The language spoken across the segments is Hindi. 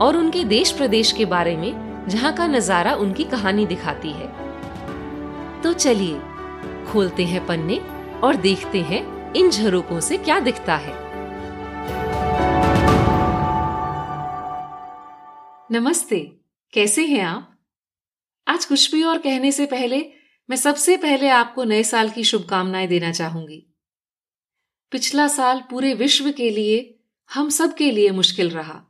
और उनके देश प्रदेश के बारे में, जहाँ का नज़ारा उनकी कहानी दिखाती है। तो चलिए, खोलते हैं पन्ने और देखते हैं इन झरोकों से क्या दिखता है। नमस्ते, कैसे हैं आप? आज कुछ भी और कहने से पहले, मैं सबसे पहले आपको नए साल की शुभकामनाएँ देना चाहूँगी। पिछला साल पूरे विश्व के लिए, हम सब के लिए मुश्किल रहा।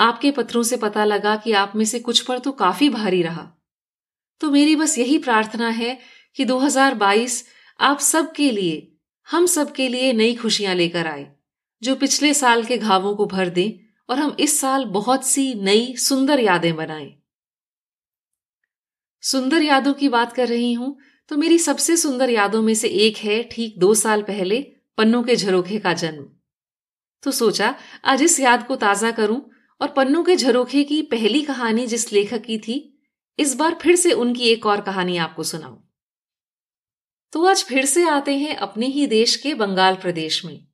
आपके पत्रों से पता लगा कि आप में से कुछ पर तो काफ़ी भारी रहा। तो मेरी बस यही प्रार्थना है कि 2022 आप सबके लिए, हम सबके लिए नई खुशियाँ लेकर आए, जो पिछले साल के घावों को भर दें और हम इस साल बहुत सी नई, सुंदर यादें बनाएँ। सुंदर यादों की बात कर रही हूँ तो मेरी सबसे सुंदर यादों में से एक है ठीक दो साल पहले पन्नों के झरोखे का जन्म। तो सोचा, आज इस याद को ताज़ा करूँ और पन्नों के झरोखे की पहली कहानी जिस लेखक की थी, इस बार फिर से उनकी एक और कहानी आपको सुनाऊं। तो आज फिर से आते हैं अपने ही देश के बंगाल प्रदेश में।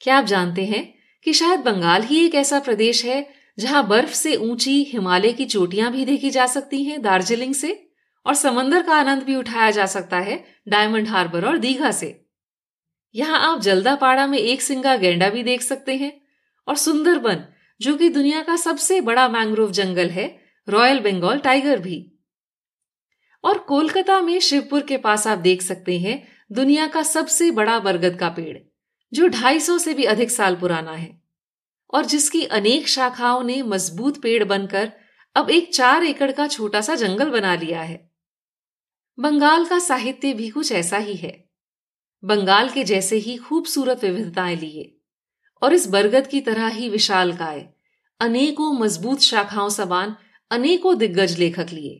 क्या आप जानते हैं कि शायद बंगाल ही एक ऐसा प्रदेश है जहाँ बर्फ़ से ऊँची हिमालय की चोटियाँ भी देखी जा सकती हैं दार्जिलिंग से और समंदर का आनंद भी उठाया जा सकता है डायमंड हार्बर और दीघा से। यहाँ आप जल्दापाड़ा में एक सिंगा गेंडा भी देख सकते हैं और सुंदरबन जो कि दुनिया का सबसे बड़ा मैंग्रोव जंगल है रॉयल बंगाल टाइगर भी। और कोलकाता में शिवपुर के पास आप देख सकते हैं, दुनिया का सबसे बड़ा बरगद का पेड़, जो 250 से भी अधिक साल पुराना है। और जिसकी अनेक शाखाओं ने मज़बूत पेड़ बनकर अब एक चार एकड़ का छोटा सा जंगल बना लिया है। बंगाल का साहित्य भी कुछ ऐसा ही है। बंगाल के जैसे ही खूबसूरत विविधताएँ लिए, और इस बरगद की तरह ही विशाल काय अनेकों मज़बूत शाखाओं समान अनेकों दिग्गज लेखक लिए।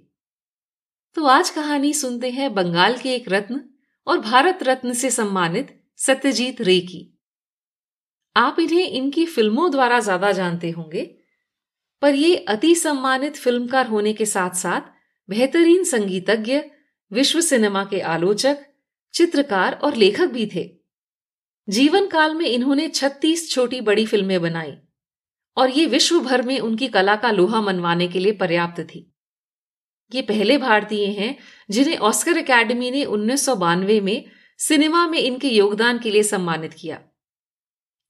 तो आज कहानी सुनते हैं बंगाल के एक रत्न और भारत रत्न से सम्मानित सत्यजीत रे की। आप इन्हें इनकी फ़िल्मों द्वारा ज़्यादा जानते होंगे, पर ये अति सम्मानित फिल्मकार होने के साथ साथ बेहतरीन संगीतज्ञ, विश्व सिनेमा के आलोचक, चित्रकार और लेखक भी थे। जीवन काल में इन्होंने 36 छोटी बड़ी फ़िल्में बनाई। और ये विश्व भर में उनकी कला का लोहा मनवाने के लिए पर्याप्त थी। ये पहले भारतीय हैं, जिन्हें ऑस्कर एकेडमी ने उन्नीस सौ बानवे में सिनेमा में इनके योगदान के लिए सम्मानित किया।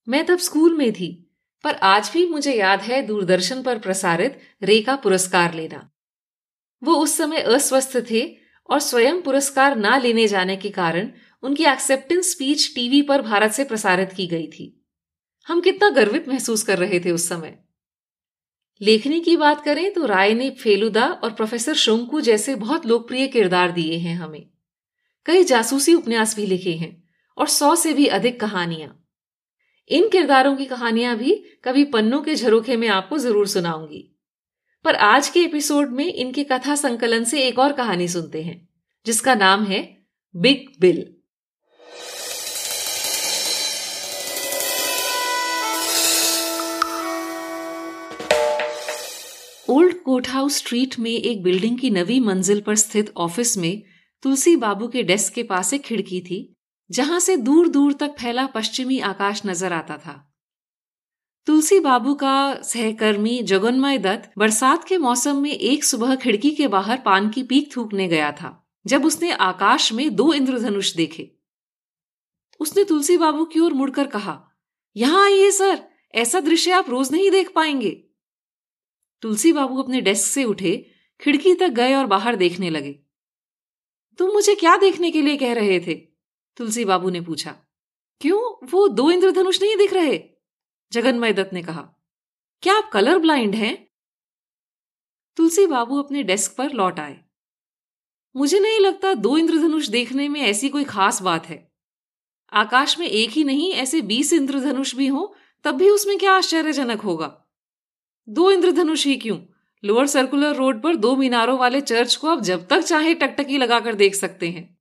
मैं तब स्कूल में थी, पर आज भी मुझे याद है दूरदर्शन पर प्रसारित रे का पुरस्कार लेना। वो उस समय अस्वस्थ थे और स्वयं पुरस्कार ना लेने जाने के कारण उनकी एक्सेप्टेंस स्पीच टीवी पर भारत से प्रसारित की गई थी। हम कितना गर्वित महसूस कर रहे थे उस समय। लेखनी की बात करें तो राय ने फेलुदा और प्रोफेसर शोंकू जैसे बहुत लोकप्रिय किरदार दिए हैं हमें। कई जासूसी उपन्यास भी लिखे हैं और सौ से भी अधिक कहानियाँ। इन किरदारों की कहानियाँ भी कभी पन्नों के झरोखे में आपको ज़रूर सुनाऊँगी। पर आज के एपिसोड में इनके कथा संकलन से एक और कहानी सुनते हैं, जिसका नाम है Big Bill. Old Court House Street में एक बिल्डिंग की नवी मंजिल पर स्थित ऑफ़िस में तुलसी बाबू के डेस्क के पास एक खिड़की थी, जहाँ से दूर दूर तक फैला पश्चिमी आकाश नज़र आता था। तुलसी बाबू का सहकर्मी जगन्मय दत्त बरसात के मौसम में एक सुबह खिड़की के बाहर पान की पीक थूकने गया था, जब उसने आकाश में दो इंद्रधनुष देखे। उसने तुलसी बाबू की ओर मुड़कर कहा, यहाँ आइए सर, ऐसा दृश्य आप रोज नहीं देख पाएँगे। तुलसी बाबू अपने डेस्क से उठे, खिड़की तक गए और बाहर देखने लगे। तुम मुझे क्या देखने के लिए कह रहे थे? तुलसी बाबू ने पूछा। क्यों? वो दो इंद्रधनुष नहीं दिख रहे? जगन्मय दत्त ने कहा। क्या आप कलर ब्लाइंड हैं? तुलसी बाबू अपने डेस्क पर लौट आए। मुझे नहीं लगता दो इंद्रधनुष देखने में ऐसी कोई खास बात है। आकाश में एक ही नहीं, ऐसे बीस इंद्रधनुष भी हो, तब भी उसमें क्या आश्चर्यजनक होगा? दो इंद्रधनुष ही क्यों? लोअर सर्कुलर रोड पर दो मीनारों वाले चर्च को आप जब तक चाहे टकटकी लगाकर देख सकते हैं।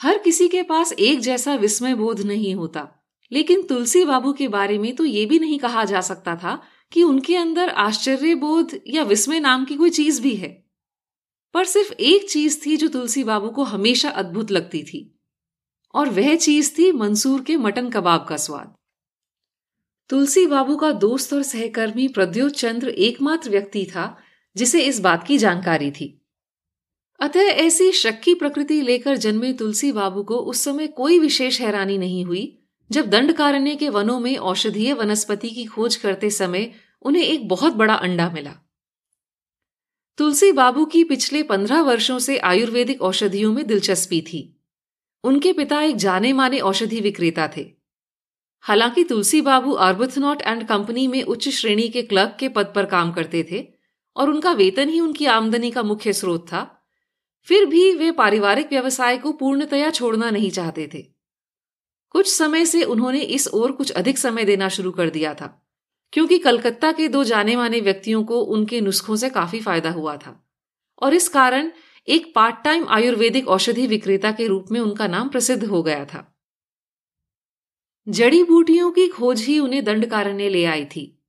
हर किसी के पास एक जैसा विस्मय बोध नहीं होता, लेकिन तुलसी बाबू के बारे में तो ये भी नहीं कहा जा सकता था कि उनके अंदर आश्चर्य बोध या विस्मय नाम की कोई चीज़ भी है। पर सिर्फ़ एक चीज़ थी जो तुलसी बाबू को हमेशा अद्भुत लगती थी, और वह चीज़ थी मंसूर के मटन कबाब का स्वाद। तुलसी बाबू का दोस्त और सहकर्मी प्रद्योत चंद्र एकमात्र व्यक्ति था, जिसे इस बात की जानकारी थी। अतः ऐसी शक्की प्रकृति लेकर जन्मे तुलसी बाबू को उस समय कोई विशेष हैरानी नहीं हुई, जब दंडकारण्य के वनों में औषधीय वनस्पति की खोज करते समय उन्हें एक बहुत बड़ा अंडा मिला। तुलसी बाबू की पिछले पंद्रह वर्षों से आयुर्वेदिक औषधियों में दिलचस्पी थी। उनके पिता एक जाने माने औषधि विक्रेता थे। हालाँकि Tulsi Babu Arbuthnot and company में उच्च श्रेणी के क्लर्क के पद पर काम करते थे और उनका वेतन ही उनकी आमदनी का मुख्य स्रोत था। फिर भी वे पारिवारिक व्यवसाय को पूर्णतया छोड़ना नहीं चाहते थे। कुछ समय से उन्होंने इस ओर कुछ अधिक समय देना शुरू कर दिया था, क्योंकि कलकत्ता के दो जाने माने व्यक्तियों को उनके नुस्खों से काफ़ी फ़ायदा हुआ था और इस कारण एक पार्ट टाइम आयुर्वेदिक औषधि विक्रेता के रूप में उनका नाम प्रसिद्ध हो गया था। जड़ी बूटियों की खोज ही उन्हें दंडकारण्य ले आई थी।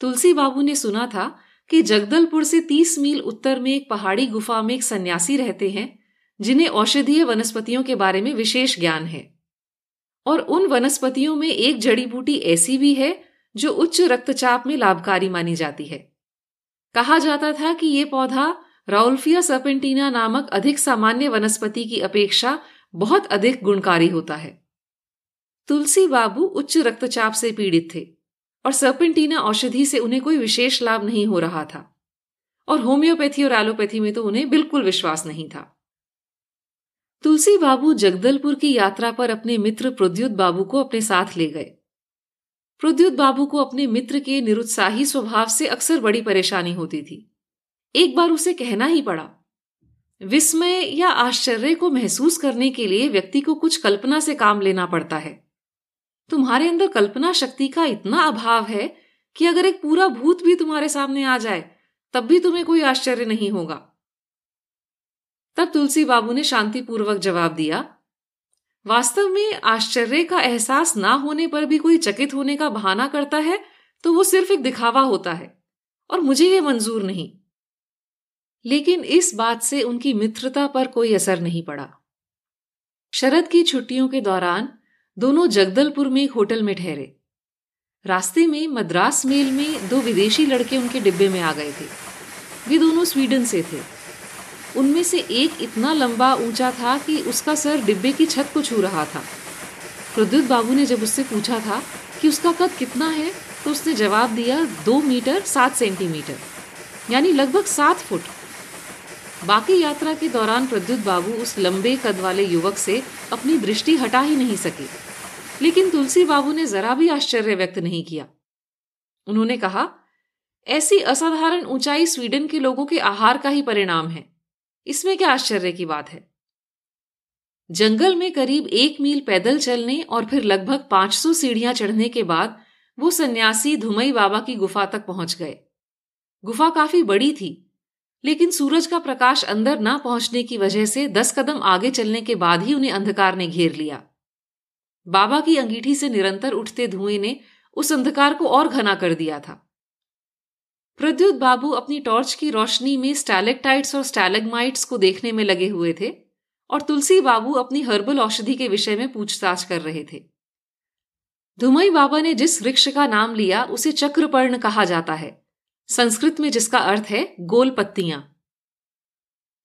तुलसी बाबू ने सुना था कि जगदलपुर से तीस मील उत्तर में एक पहाड़ी गुफा में एक सन्यासी रहते हैं, जिन्हें औषधीय वनस्पतियों के बारे में विशेष ज्ञान है। और उन वनस्पतियों में एक जड़ी बूटी ऐसी भी है, जो उच्च रक्तचाप में लाभकारी मानी जाती है। कहा जाता था कि यह पौधा राउल्फिया सर्पेंटीना नामक अधिक सामान्य वनस्पति की अपेक्षा बहुत अधिक गुणकारी होता है। तुलसी बाबू उच्च रक्तचाप से पीड़ित थे और सर्पेंटीना औषधि से उन्हें कोई विशेष लाभ नहीं हो रहा था और होम्योपैथी और एलोपैथी में तो उन्हें बिल्कुल विश्वास नहीं था। तुलसी बाबू जगदलपुर की यात्रा पर अपने मित्र प्रद्युत बाबू को अपने साथ ले गए। प्रद्युत बाबू को अपने मित्र के निरुत्साही स्वभाव से अक्सर बड़ी परेशानी होती थी। एक बार उसे कहना ही पड़ा, विस्मय या आश्चर्य को महसूस करने के लिए व्यक्ति को कुछ कल्पना से काम लेना पड़ता है। तुम्हारे अंदर कल्पना शक्ति का इतना अभाव है कि अगर एक पूरा भूत भी तुम्हारे सामने आ जाए, तब भी तुम्हें कोई आश्चर्य नहीं होगा। तब तुलसी बाबू ने शांतिपूर्वक जवाब दिया, वास्तव में आश्चर्य का एहसास ना होने पर भी कोई चकित होने का बहाना करता है तो वो सिर्फ़ एक दिखावा होता है, और मुझे ये मंजूर नहीं। लेकिन इस बात से उनकी मित्रता पर कोई असर नहीं पड़ा। शरद की छुट्टियों के दौरान दोनों जगदलपुर में एक होटल में ठहरे। रास्ते में मद्रास मेल में दो विदेशी लड़के उनके डिब्बे में आ गए थे। वे दोनों स्वीडन से थे। उनमें से एक इतना लंबा ऊँचा था कि उसका सर डिब्बे की छत को छू रहा था। प्रद्युत बाबू ने जब उससे पूछा था कि उसका कद कितना है तो उसने जवाब दिया, दो मीटर सात सेंटीमीटर, यानी लगभग सात फुट। बाकी यात्रा के दौरान प्रद्युत बाबू उस लंबे कद वाले युवक से अपनी दृष्टि हटा ही नहीं सके। लेकिन तुलसी बाबू ने जरा भी आश्चर्य व्यक्त नहीं किया। उन्होंने कहा, ऐसी असाधारण ऊंचाई स्वीडन के लोगों के आहार का ही परिणाम है। इसमें क्या आश्चर्य की बात है? जंगल में करीब एक मील पैदल चलने और फिर लगभग 500 सीढ़ियाँ चढ़ने के बाद वो सन्यासी धुमई बाबा की गुफा तक पहुँच गए। गुफा काफ़ी बड़ी थी, लेकिन सूरज का प्रकाश अंदर ना पहुँचने की वजह से दस कदम आगे चलने के बाद ही उन्हें अंधकार ने घेर लिया। बाबा की अंगीठी से निरंतर उठते धुएँ ने उस अंधकार को और घना कर दिया था। प्रद्युत बाबू अपनी टॉर्च की रोशनी में स्टैलेक्टाइट्स और स्टैलेगमाइट्स को देखने में लगे हुए थे और तुलसी बाबू अपनी हर्बल औषधि के विषय में पूछताछ कर रहे थे। धुमई बाबा ने जिस वृक्ष का नाम लिया, उसे चक्रपर्ण कहा जाता है। संस्कृत में जिसका अर्थ है गोल पत्तियाँ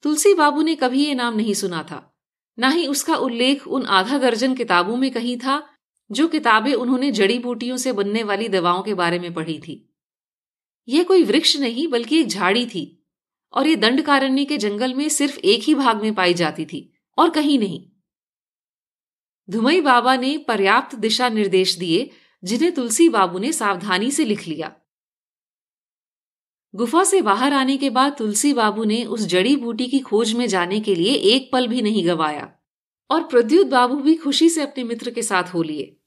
तुलसी बाबू ने कभी ये नाम नहीं सुना था। ना ही उसका उल्लेख उन आधा दर्जन किताबों में कहीं था, जो किताबें उन्होंने जड़ी बूटियों से बनने वाली दवाओं के बारे में पढ़ी थी। यह कोई वृक्ष नहीं, बल्कि एक झाड़ी थी, और ये दंडकारण्य के जंगल में सिर्फ़ एक ही भाग में पाई जाती थी, और कहीं नहीं। धुमई बाबा ने पर्याप्त दिशा निर्देश दिए, जिन्हें तुलसी बाबू ने सावधानी से लिख लिया। गुफा से बाहर आने के बाद तुलसी बाबू ने उस जड़ी बूटी की खोज में जाने के लिए एक पल भी नहीं गवाया और प्रद्युत बाबू भी खुशी से अपने मित्र के साथ हो लिए।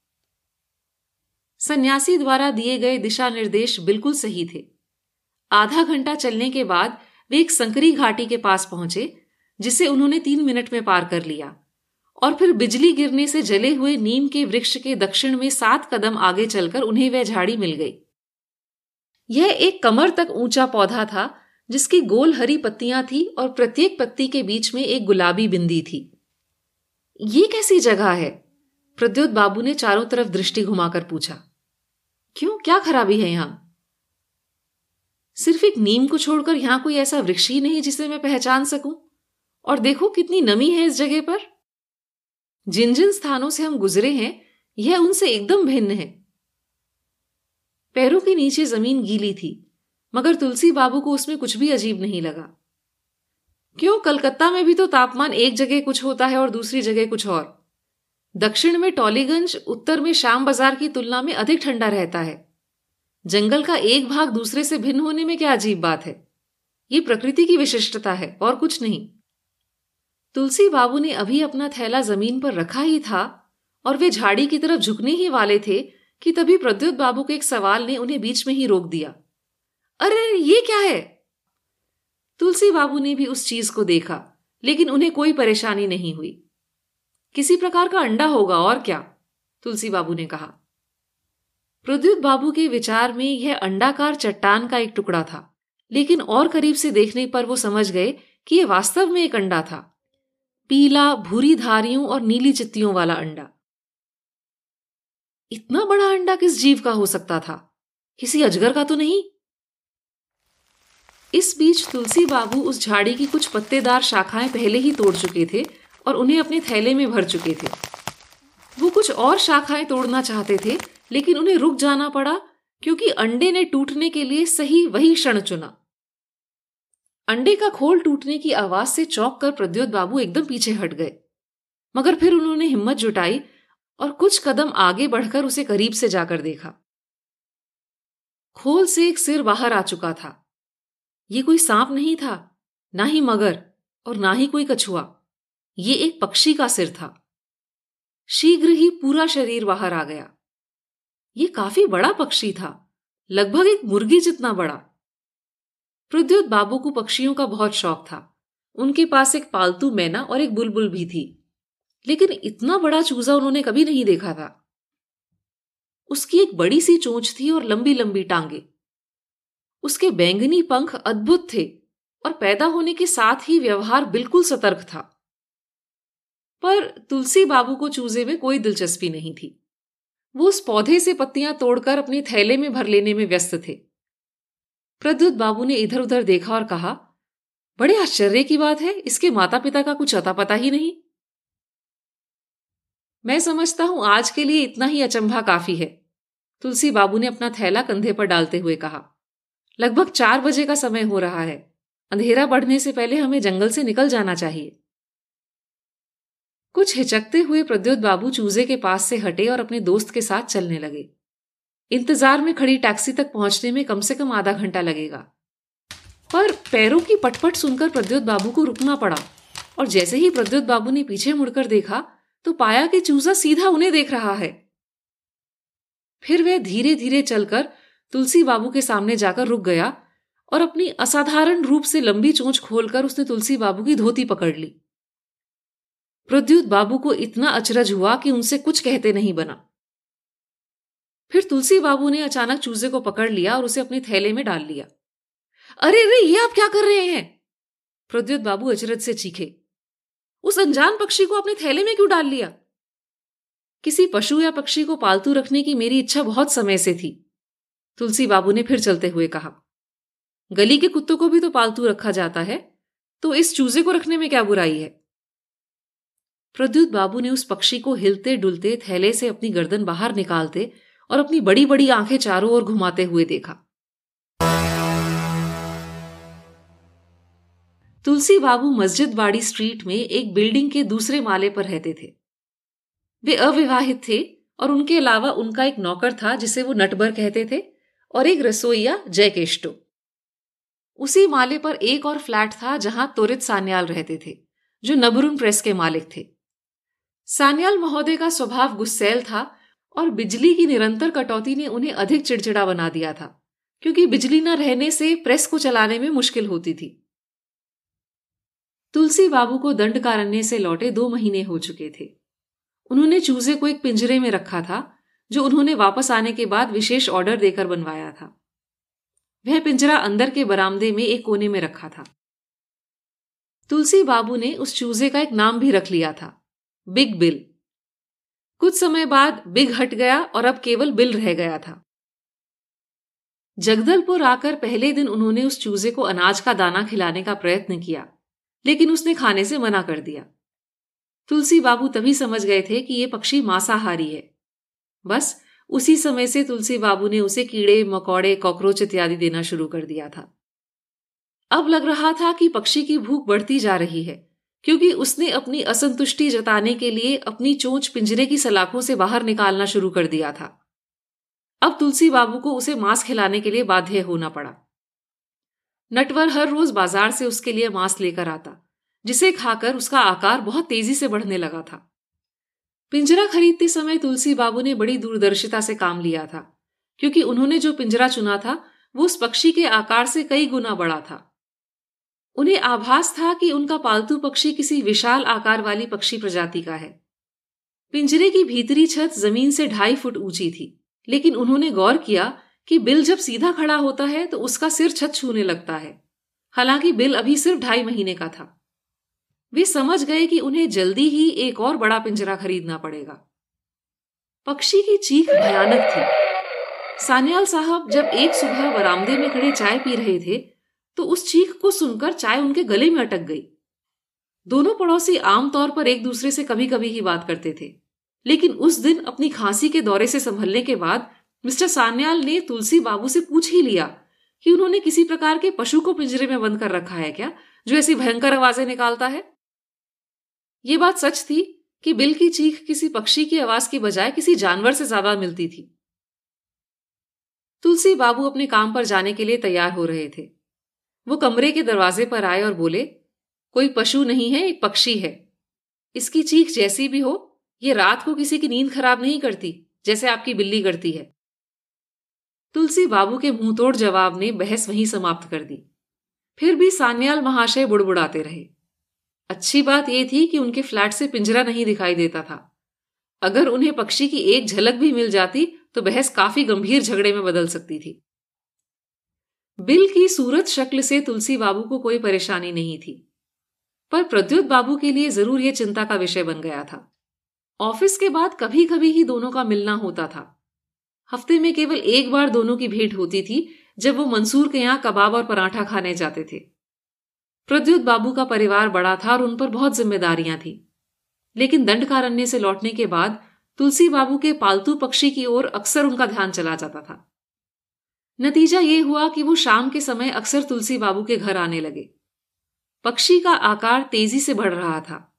सन्यासी द्वारा दिए गए दिशा निर्देश बिल्कुल सही थे। आधा घंटा चलने के बाद वे एक संकरी घाटी के पास पहुँचे, जिसे उन्होंने तीन मिनट में पार कर लिया और फिर बिजली गिरने से जले हुए नीम के वृक्ष के दक्षिण में सात कदम आगे चलकर उन्हें वह झाड़ी मिल गई। यह एक कमर तक ऊँचा पौधा था, जिसकी गोल हरी पत्तियाँ थी और प्रत्येक पत्ती के बीच में एक गुलाबी बिंदी थी। ये कैसी जगह है? प्रद्योत बाबू ने चारों तरफ़ दृष्टि घुमाकर पूछा। क्यों? क्या खराबी है यहाँ? सिर्फ़ एक नीम को छोड़कर यहाँ कोई ऐसा वृक्ष ही नहीं जिसे मैं पहचान सकूँ? और देखो कितनी नमी है इस जगह पर। जिन जिन स्थानों से हम गुजरे हैं, यह उनसे एकदम भिन्न है। पैरों के नीचे ज़मीन गीली थी, मगर तुलसी बाबू को उसमें कुछ भी अजीब नहीं लगा। क्यों, कलकत्ता में भी तो तापमान एक जगह कुछ होता है और दूसरी जगह कुछ और। दक्षिण में टॉलीगंज, उत्तर में श्याम बाज़ार की तुलना में अधिक ठंडा रहता है। जंगल का एक भाग दूसरे से भिन्न होने में क्या अजीब बात है? ये प्रकृति की विशिष्टता है और कुछ नहीं। तुलसी बाबू ने अभी अपना थैला ज़मीन पर रखा ही था और वे झाड़ी की तरफ़ झुकने ही वाले थे कि तभी प्रद्युत बाबू के एक सवाल ने उन्हें बीच में ही रोक दिया। अरे, ये क्या है? तुलसी बाबू ने भी उस चीज़ को देखा, लेकिन उन्हें कोई परेशानी नहीं हुई। किसी प्रकार का अंडा होगा और क्या? तुलसी बाबू ने कहा। प्रद्युत बाबू के विचार में यह अंडाकार चट्टान का एक टुकड़ा था, लेकिन और करीब से देखने पर वो समझ गए कि यह वास्तव में एक अंडा था। पीला, भूरी धारियों और नीली चित्तियों वाला अंडा। इतना बड़ा अंडा किस जीव का हो सकता था? किसी अजगर का तो नहीं? इस बीच तुलसी बाबू उस झाड़ी की कुछ पत्तेदार शाखाएँ पहले ही तोड़ चुके थे और उन्हें अपने थैले में भर चुके थे। वो कुछ और शाखाएँ तोड़ना चाहते थे, लेकिन उन्हें रुक जाना पड़ा क्योंकि अंडे ने टूटने के लिए सही वही क्षण चुना। अंडे का खोल टूटने की आवाज़ से चौंक कर प्रद्योत बाबू एकदम पीछे हट गए। मगर फिर उन्होंने हिम्मत जुटाई और कुछ कदम आगे बढ़कर उसे करीब से जाकर देखा। खोल से एक सिर बाहर आ चुका था। ये कोई सांप नहीं था, ना ही मगर और ना ही कोई कछुआ। ये एक पक्षी का सिर था। शीघ्र ही पूरा शरीर बाहर आ गया। ये काफ़ी बड़ा पक्षी था, लगभग एक मुर्गी जितना बड़ा। प्रद्युत बाबू को पक्षियों का बहुत शौक था। उनके पास एक पालतू मैना और एक बुलबुल भी थी। लेकिन इतना बड़ा चूजा उन्होंने कभी नहीं देखा था। उसकी एक बड़ी सी चोंच थी और लंबी लंबी टांगे। उसके बैंगनी पंख अद्भुत थे और पैदा होने के साथ ही व्यवहार बिल्कुल सतर्क था। पर तुलसी बाबू को चूजे में कोई दिलचस्पी नहीं थी। वो उस पौधे से पत्तियाँ तोड़कर अपने थैले में भर लेने में व्यस्त थे। प्रद्युत बाबू ने इधर उधर देखा और कहा, बड़े आश्चर्य की बात है, इसके माता पिता का कुछ अता पता ही नहीं। मैं समझता हूँ आज के लिए इतना ही अचंभा काफ़ी है। तुलसी बाबू ने अपना थैला कंधे पर डालते हुए कहा, लगभग चार बजे का समय हो रहा है। अंधेरा बढ़ने से पहले हमें जंगल से निकल जाना चाहिए। कुछ हिचकते हुए प्रद्योत बाबू चूजे के पास से हटे और अपने दोस्त के साथ चलने लगे। इंतज़ार में खड़ी टैक्सी तक पहुँचने में कम से कम आधा घंटा लगेगा। पर पैरों की पटपट सुनकर प्रद्योत बाबू को रुकना पड़ा और जैसे ही प्रद्योत बाबू ने पीछे मुड़कर देखा तो पाया कि चूजा सीधा उन्हें देख रहा है। फिर वह धीरे धीरे चलकर तुलसी बाबू के सामने जाकर रुक गया और अपनी असाधारण रूप से लंबी चोंच खोलकर उसने तुलसी बाबू की धोती पकड़ ली। प्रद्युत बाबू को इतना अचरज हुआ कि उनसे कुछ कहते नहीं बना। फिर तुलसी बाबू ने अचानक चूजे को पकड़ लिया और उसे अपने थैले में डाल लिया। अरे अरे, ये आप क्या कर रहे हैं? प्रद्युत बाबू अचरज से चीखे। उस अनजान पक्षी को अपने थैले में क्यों डाल लिया? किसी पशु या पक्षी को पालतू रखने की मेरी इच्छा बहुत समय से थी, तुलसी बाबू ने फिर चलते हुए कहा। गली के कुत्तों को भी तो पालतू रखा जाता है तो इस चूजे को रखने में क्या बुराई है? प्रद्युत बाबू ने उस पक्षी को हिलते डुलते थैले से अपनी गर्दन बाहर निकालते और अपनी बड़ी बड़ी आँखें चारों ओर घुमाते हुए देखा। तुलसी बाबू मस्जिद बाड़ी स्ट्रीट में एक बिल्डिंग के दूसरे माले पर रहते थे। वे अविवाहित थे और उनके अलावा उनका एक नौकर था जिसे वो नटबर कहते थे और एक रसोईया जयकेष्टो। उसी माले पर एक और फ्लैट था जहाँ तोरित सान्याल रहते थे, जो नबरुन प्रेस के मालिक थे। सान्याल महोदय का स्वभाव गुस्सैल था और बिजली की निरंतर कटौती ने उन्हें अधिक चिड़चिड़ा बना दिया था, क्योंकि बिजली न रहने से प्रेस को चलाने में मुश्किल होती थी। तुलसी बाबू को दंडकारण्य से लौटे दो महीने हो चुके थे। उन्होंने चूजे को एक पिंजरे में रखा था, जो उन्होंने वापस आने के बाद विशेष ऑर्डर देकर बनवाया था। वह पिंजरा अंदर के बरामदे में एक कोने में रखा था। तुलसी बाबू ने उस चूजे का एक नाम भी रख लिया था, बिग बिल। कुछ समय बाद बिग हट गया और अब केवल बिल रह गया था। जगदलपुर आकर पहले दिन उन्होंने उस चूजे को अनाज का दाना खिलाने का प्रयत्न किया। लेकिन उसने खाने से मना कर दिया। तुलसी बाबू तभी समझ गए थे कि यह पक्षी मांसाहारी है। बस उसी समय से तुलसी बाबू ने उसे कीड़े, मकौड़े, कॉकरोच इत्यादि देना शुरू कर दिया था। अब लग रहा था कि पक्षी की भूख बढ़ती जा रही है, क्योंकि उसने अपनी असंतुष्टि जताने के लिए अपनी चोंच पिंजरे की सलाखों से बाहर निकालना शुरू कर दिया था। अब तुलसी बाबू को उसे मांस खिलाने के लिए बाध्य होना पड़ा। नटवर हर रोज बाज़ार से उसके लिए मांस लेकर आता, जिसे खाकर उसका आकार बहुत तेज़ी से बढ़ने लगा था। पिंजरा खरीदते समय तुलसी बाबू ने बड़ी दूरदर्शिता से काम लिया था, क्योंकि उन्होंने जो पिंजरा चुना था, वो उस पक्षी के आकार से कई गुना बड़ा था। उन्हें आभास था कि उनका पालतू पक्षी किसी विशाल आकार वाली पक्षी प्रजाति का है। पिंजरे की भीतरी छत ज़मीन से ढाई फुट ऊँची थी, लेकिन उन्होंने गौर किया कि बिल जब सीधा खड़ा होता है तो उसका सिर छत छूने लगता है। हालाँकि बिल अभी सिर्फ़ ढाई महीने का था। वे समझ गए कि उन्हें जल्दी ही एक और बड़ा पिंजरा खरीदना पड़ेगा। पक्षी की चीख भयानक थी। सान्याल साहब जब एक सुबह बरामदे में खड़े चाय पी रहे थे तो उस चीख को सुनकर चाय उनके गले में अटक गई। दोनों पड़ोसी आमतौर पर एक दूसरे से कभी कभी ही बात करते थे, लेकिन उस दिन अपनी खांसी के दौरे से संभलने के बाद मिस्टर सान्याल ने तुलसी बाबू से पूछ ही लिया कि उन्होंने किसी प्रकार के पशु को पिंजरे में बंद कर रखा है क्या, जो ऐसी भयंकर आवाज़ें निकालता है? ये बात सच थी कि बिल की चीख किसी पक्षी की आवाज़ की बजाय किसी जानवर से ज़्यादा मिलती थी। तुलसी बाबू अपने काम पर जाने के लिए तैयार हो रहे थे। वो कमरे के दरवाजे पर आए और बोले, कोई पशु नहीं है, एक पक्षी है। इसकी चीख जैसी भी हो, ये रात को किसी की नींद खराब नहीं करती, जैसे आपकी बिल्ली करती है। तुलसी बाबू के मुँह तोड़ जवाब ने बहस वहीं समाप्त कर दी। फिर भी सान्याल महाशय बुड़बुड़ाते रहे। अच्छी बात यह थी कि उनके फ्लैट से पिंजरा नहीं दिखाई देता था। अगर उन्हें पक्षी की एक झलक भी मिल जाती तो बहस काफ़ी गंभीर झगड़े में बदल सकती थी। बिल की सूरत शक्ल से तुलसी बाबू को कोई परेशानी नहीं थी। पर प्रद्युत बाबू के लिए ज़रूर यह चिंता का विषय बन गया था। ऑफ़िस के बाद कभी कभी ही दोनों का मिलना होता था। हफ़्ते में केवल एक बार दोनों की भेंट होती थी, जब वो मंसूर के यहाँ कबाब और पराठा खाने जाते थे। प्रद्युत बाबू का परिवार बड़ा था और उन पर बहुत जिम्मेदारियाँ थी। लेकिन दंडकारण्य से लौटने के बाद तुलसी बाबू के पालतू पक्षी की ओर अक्सर उनका ध्यान चला जाता था। नतीजा ये हुआ कि वो शाम के समय अक्सर तुलसी बाबू के घर आने लगे। पक्षी का आकार तेज़ी से बढ़ रहा था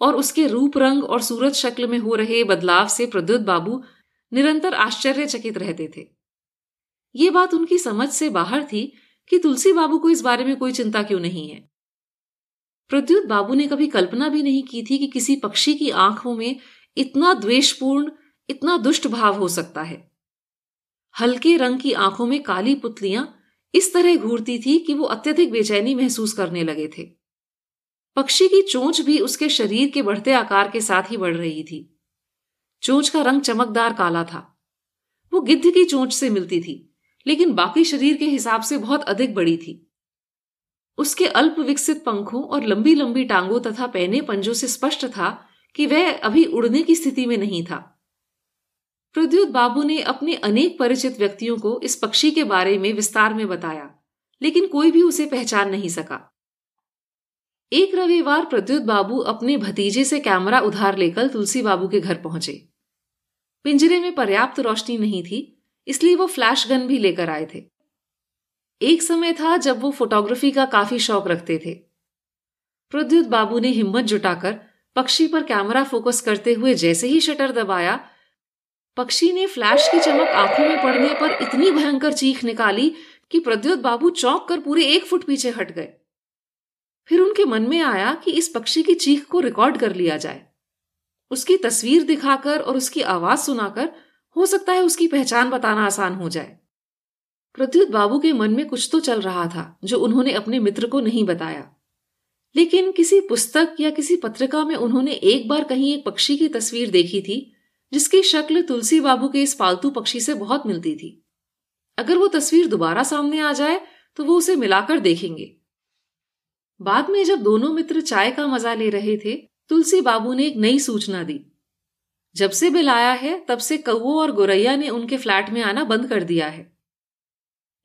और उसके रूप रंग और सूरत शक्ल में हो रहे बदलाव से प्रद्युत बाबू निरंतर आश्चर्यचकित रहते थे। ये बात उनकी समझ से बाहर थी कि तुलसी बाबू को इस बारे में कोई चिंता क्यों नहीं है। प्रद्युत बाबू ने कभी कल्पना भी नहीं की थी कि किसी पक्षी की आँखों में इतना द्वेषपूर्ण, इतना दुष्ट भाव हो सकता है। हल्के रंग की आँखों में काली पुतलियाँ इस तरह घूरती थी कि वो अत्यधिक बेचैनी महसूस करने लगे थे। पक्षी की चोंच भी उसके शरीर के बढ़ते आकार के साथ ही बढ़ रही थी। चोंच का रंग चमकदार काला था। वो गिद्ध की चोंच से मिलती थी, लेकिन बाकी शरीर के हिसाब से बहुत अधिक बड़ी थी। उसके अल्प विकसित पंखों और लंबी लंबी टांगों तथा पहने पंजों से स्पष्ट था कि वह अभी उड़ने की स्थिति में नहीं था। प्रद्युत बाबू ने अपने अनेक परिचित व्यक्तियों को इस पक्षी के बारे में विस्तार में बताया, लेकिन कोई भी उसे पहचान नहीं सका। एक रविवार प्रद्युत बाबू अपने भतीजे से कैमरा उधार लेकर तुलसी बाबू के घर पहुँचे। पिंजरे में पर्याप्त रोशनी नहीं थी, इसलिए वो फ्लैश गन भी लेकर आए थे। एक समय था जब वो फोटोग्राफी का काफ़ी शौक रखते थे। प्रद्युत बाबू ने हिम्मत जुटाकर पक्षी पर कैमरा फोकस करते हुए जैसे ही शटर दबाया, पक्षी ने फ्लैश की चमक आँखों में पड़ने पर इतनी भयंकर चीख निकाली कि प्रद्युत बाबू चौंक कर पूरे एक फुट पीछे हट गए। फिर उनके मन में आया कि इस पक्षी की चीख को रिकॉर्ड कर लिया जाए। उसकी तस्वीर दिखाकर और उसकी आवाज़ सुनाकर, हो सकता है उसकी पहचान बताना आसान हो जाए। प्रद्युत बाबू के मन में कुछ तो चल रहा था, जो उन्होंने अपने मित्र को नहीं बताया। लेकिन किसी पुस्तक या किसी पत्रिका में उन्होंने एक बार कहीं एक पक्षी की तस्वीर देखी थी, जिसकी शक्ल तुलसी बाबू के इस पालतू पक्षी से बहुत मिलती थी। अगर वो तस्वीर दोबारा सामने आ जाए तो वो उसे मिलाकर देखेंगे। बाद में जब दोनों मित्र चाय का मज़ा ले रहे थे तुलसी बाबू ने एक नई सूचना दी। जब से बिल आया है, तब से कौओ और गोरैया ने उनके फ्लैट में आना बंद कर दिया है।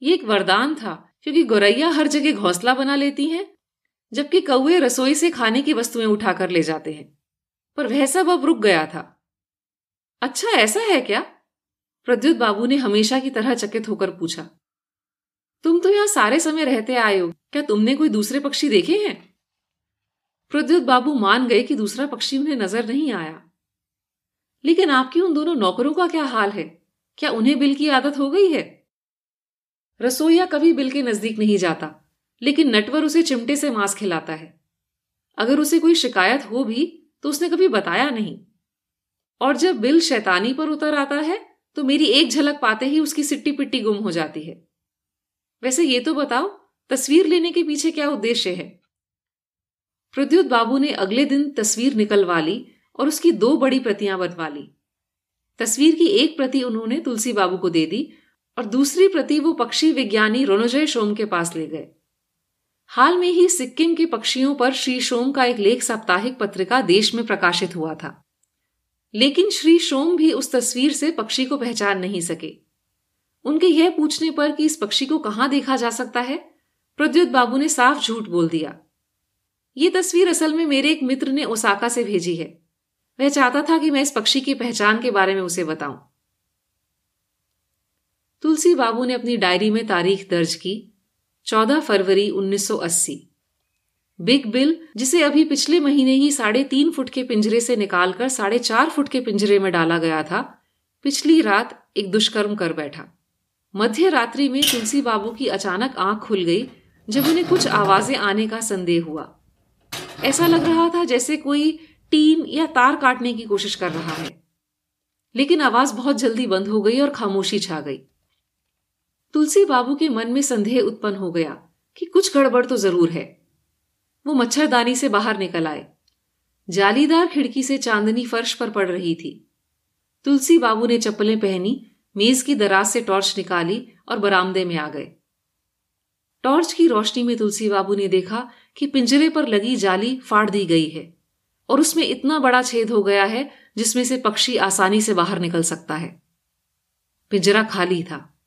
ये एक वरदान था, क्योंकि गोरैया हर जगह घोंसला बना लेती हैं, जबकि कौए रसोई से खाने की वस्तुएँ उठाकर ले जाते हैं। पर वह सब अब रुक गया था। अच्छा ऐसा है क्या? प्रद्युत बाबू ने हमेशा की तरह चकित होकर पूछा। तुम तो यहाँ सारे समय रहते आए हो, क्या तुमने कोई दूसरे पक्षी देखे हैं? प्रद्युत बाबू मान गए कि दूसरा पक्षी उन्हें नज़र नहीं आया। लेकिन आपके उन दोनों नौकरों का क्या हाल है? क्या उन्हें बिल की आदत हो गई है? रसोईया कभी बिल के नज़दीक नहीं जाता, लेकिन नटवर उसे चिमटे से मांस खिलाता है। अगर उसे कोई शिकायत हो भी तो उसने कभी बताया नहीं। और जब बिल शैतानी पर उतर आता है तो मेरी एक झलक पाते ही उसकी सिट्टी पिट्टी गुम हो जाती है। वैसे ये तो बताओ, तस्वीर लेने के पीछे क्या उद्देश्य है? प्रद्युत बाबू ने अगले दिन तस्वीर निकलवा ली और उसकी दो बड़ी प्रतियाँ बनवा ली तस्वीर की एक प्रति उन्होंने तुलसी बाबू को दे दी और दूसरी प्रति वो पक्षी विज्ञानी रोनोजय शोम के पास ले गए। हाल में ही सिक्किम के पक्षियों पर श्री शोम का एक लेख साप्ताहिक पत्रिका देश में प्रकाशित हुआ था। लेकिन श्री शोम भी उस तस्वीर से पक्षी को पहचान नहीं सके। उनके यह पूछने पर कि इस पक्षी को कहाँ देखा जा सकता है? प्रद्युत बाबू ने साफ़ झूठ बोल दिया। ये तस्वीर असल में मेरे एक मित्र ने ओसाका से भेजी है। वह चाहता था कि मैं इस पक्षी की पहचान के बारे में उसे बताऊँ। तुलसी बाबू ने अपनी डायरी में तारीख दर्ज की 14 फरवरी 1980 बिग बिल, जिसे अभी पिछले महीने ही साढ़े तीन फुट के पिंजरे से निकालकर साढ़े चार फुट के पिंजरे में डाला गया था, पिछली रात एक दुष्कर्म कर बैठा। मध्य रात्रि में तुलसी बाबू की अचानक आँख खुल गई, जब उन्हें कुछ आवाज़ें आने का संदेह हुआ। ऐसा लग रहा था जैसे कोई टीम या तार काटने की कोशिश कर रहा है। लेकिन आवाज़ बहुत जल्दी बंद हो गई और खामोशी छा गई। तुलसी बाबू के मन में संदेह उत्पन्न हो गया कि कुछ गड़बड़ तो ज़रूर है। वो मच्छरदानी से बाहर निकल आए। जालीदार खिड़की से चांदनी फर्श पर पड़ रही थी। तुलसी बाबू ने चप्पलें पहनी, मेज की दराज से टॉर्च निकाली और बरामदे में आ गए। टॉर्च की रोशनी में तुलसी बाबू ने देखा कि पिंजरे पर लगी जाली फाड़ दी गई है और उसमें इतना बड़ा छेद हो गया है जिसमें से पक्षी आसानी से बाहर निकल सकता है। पिंजरा खाली था।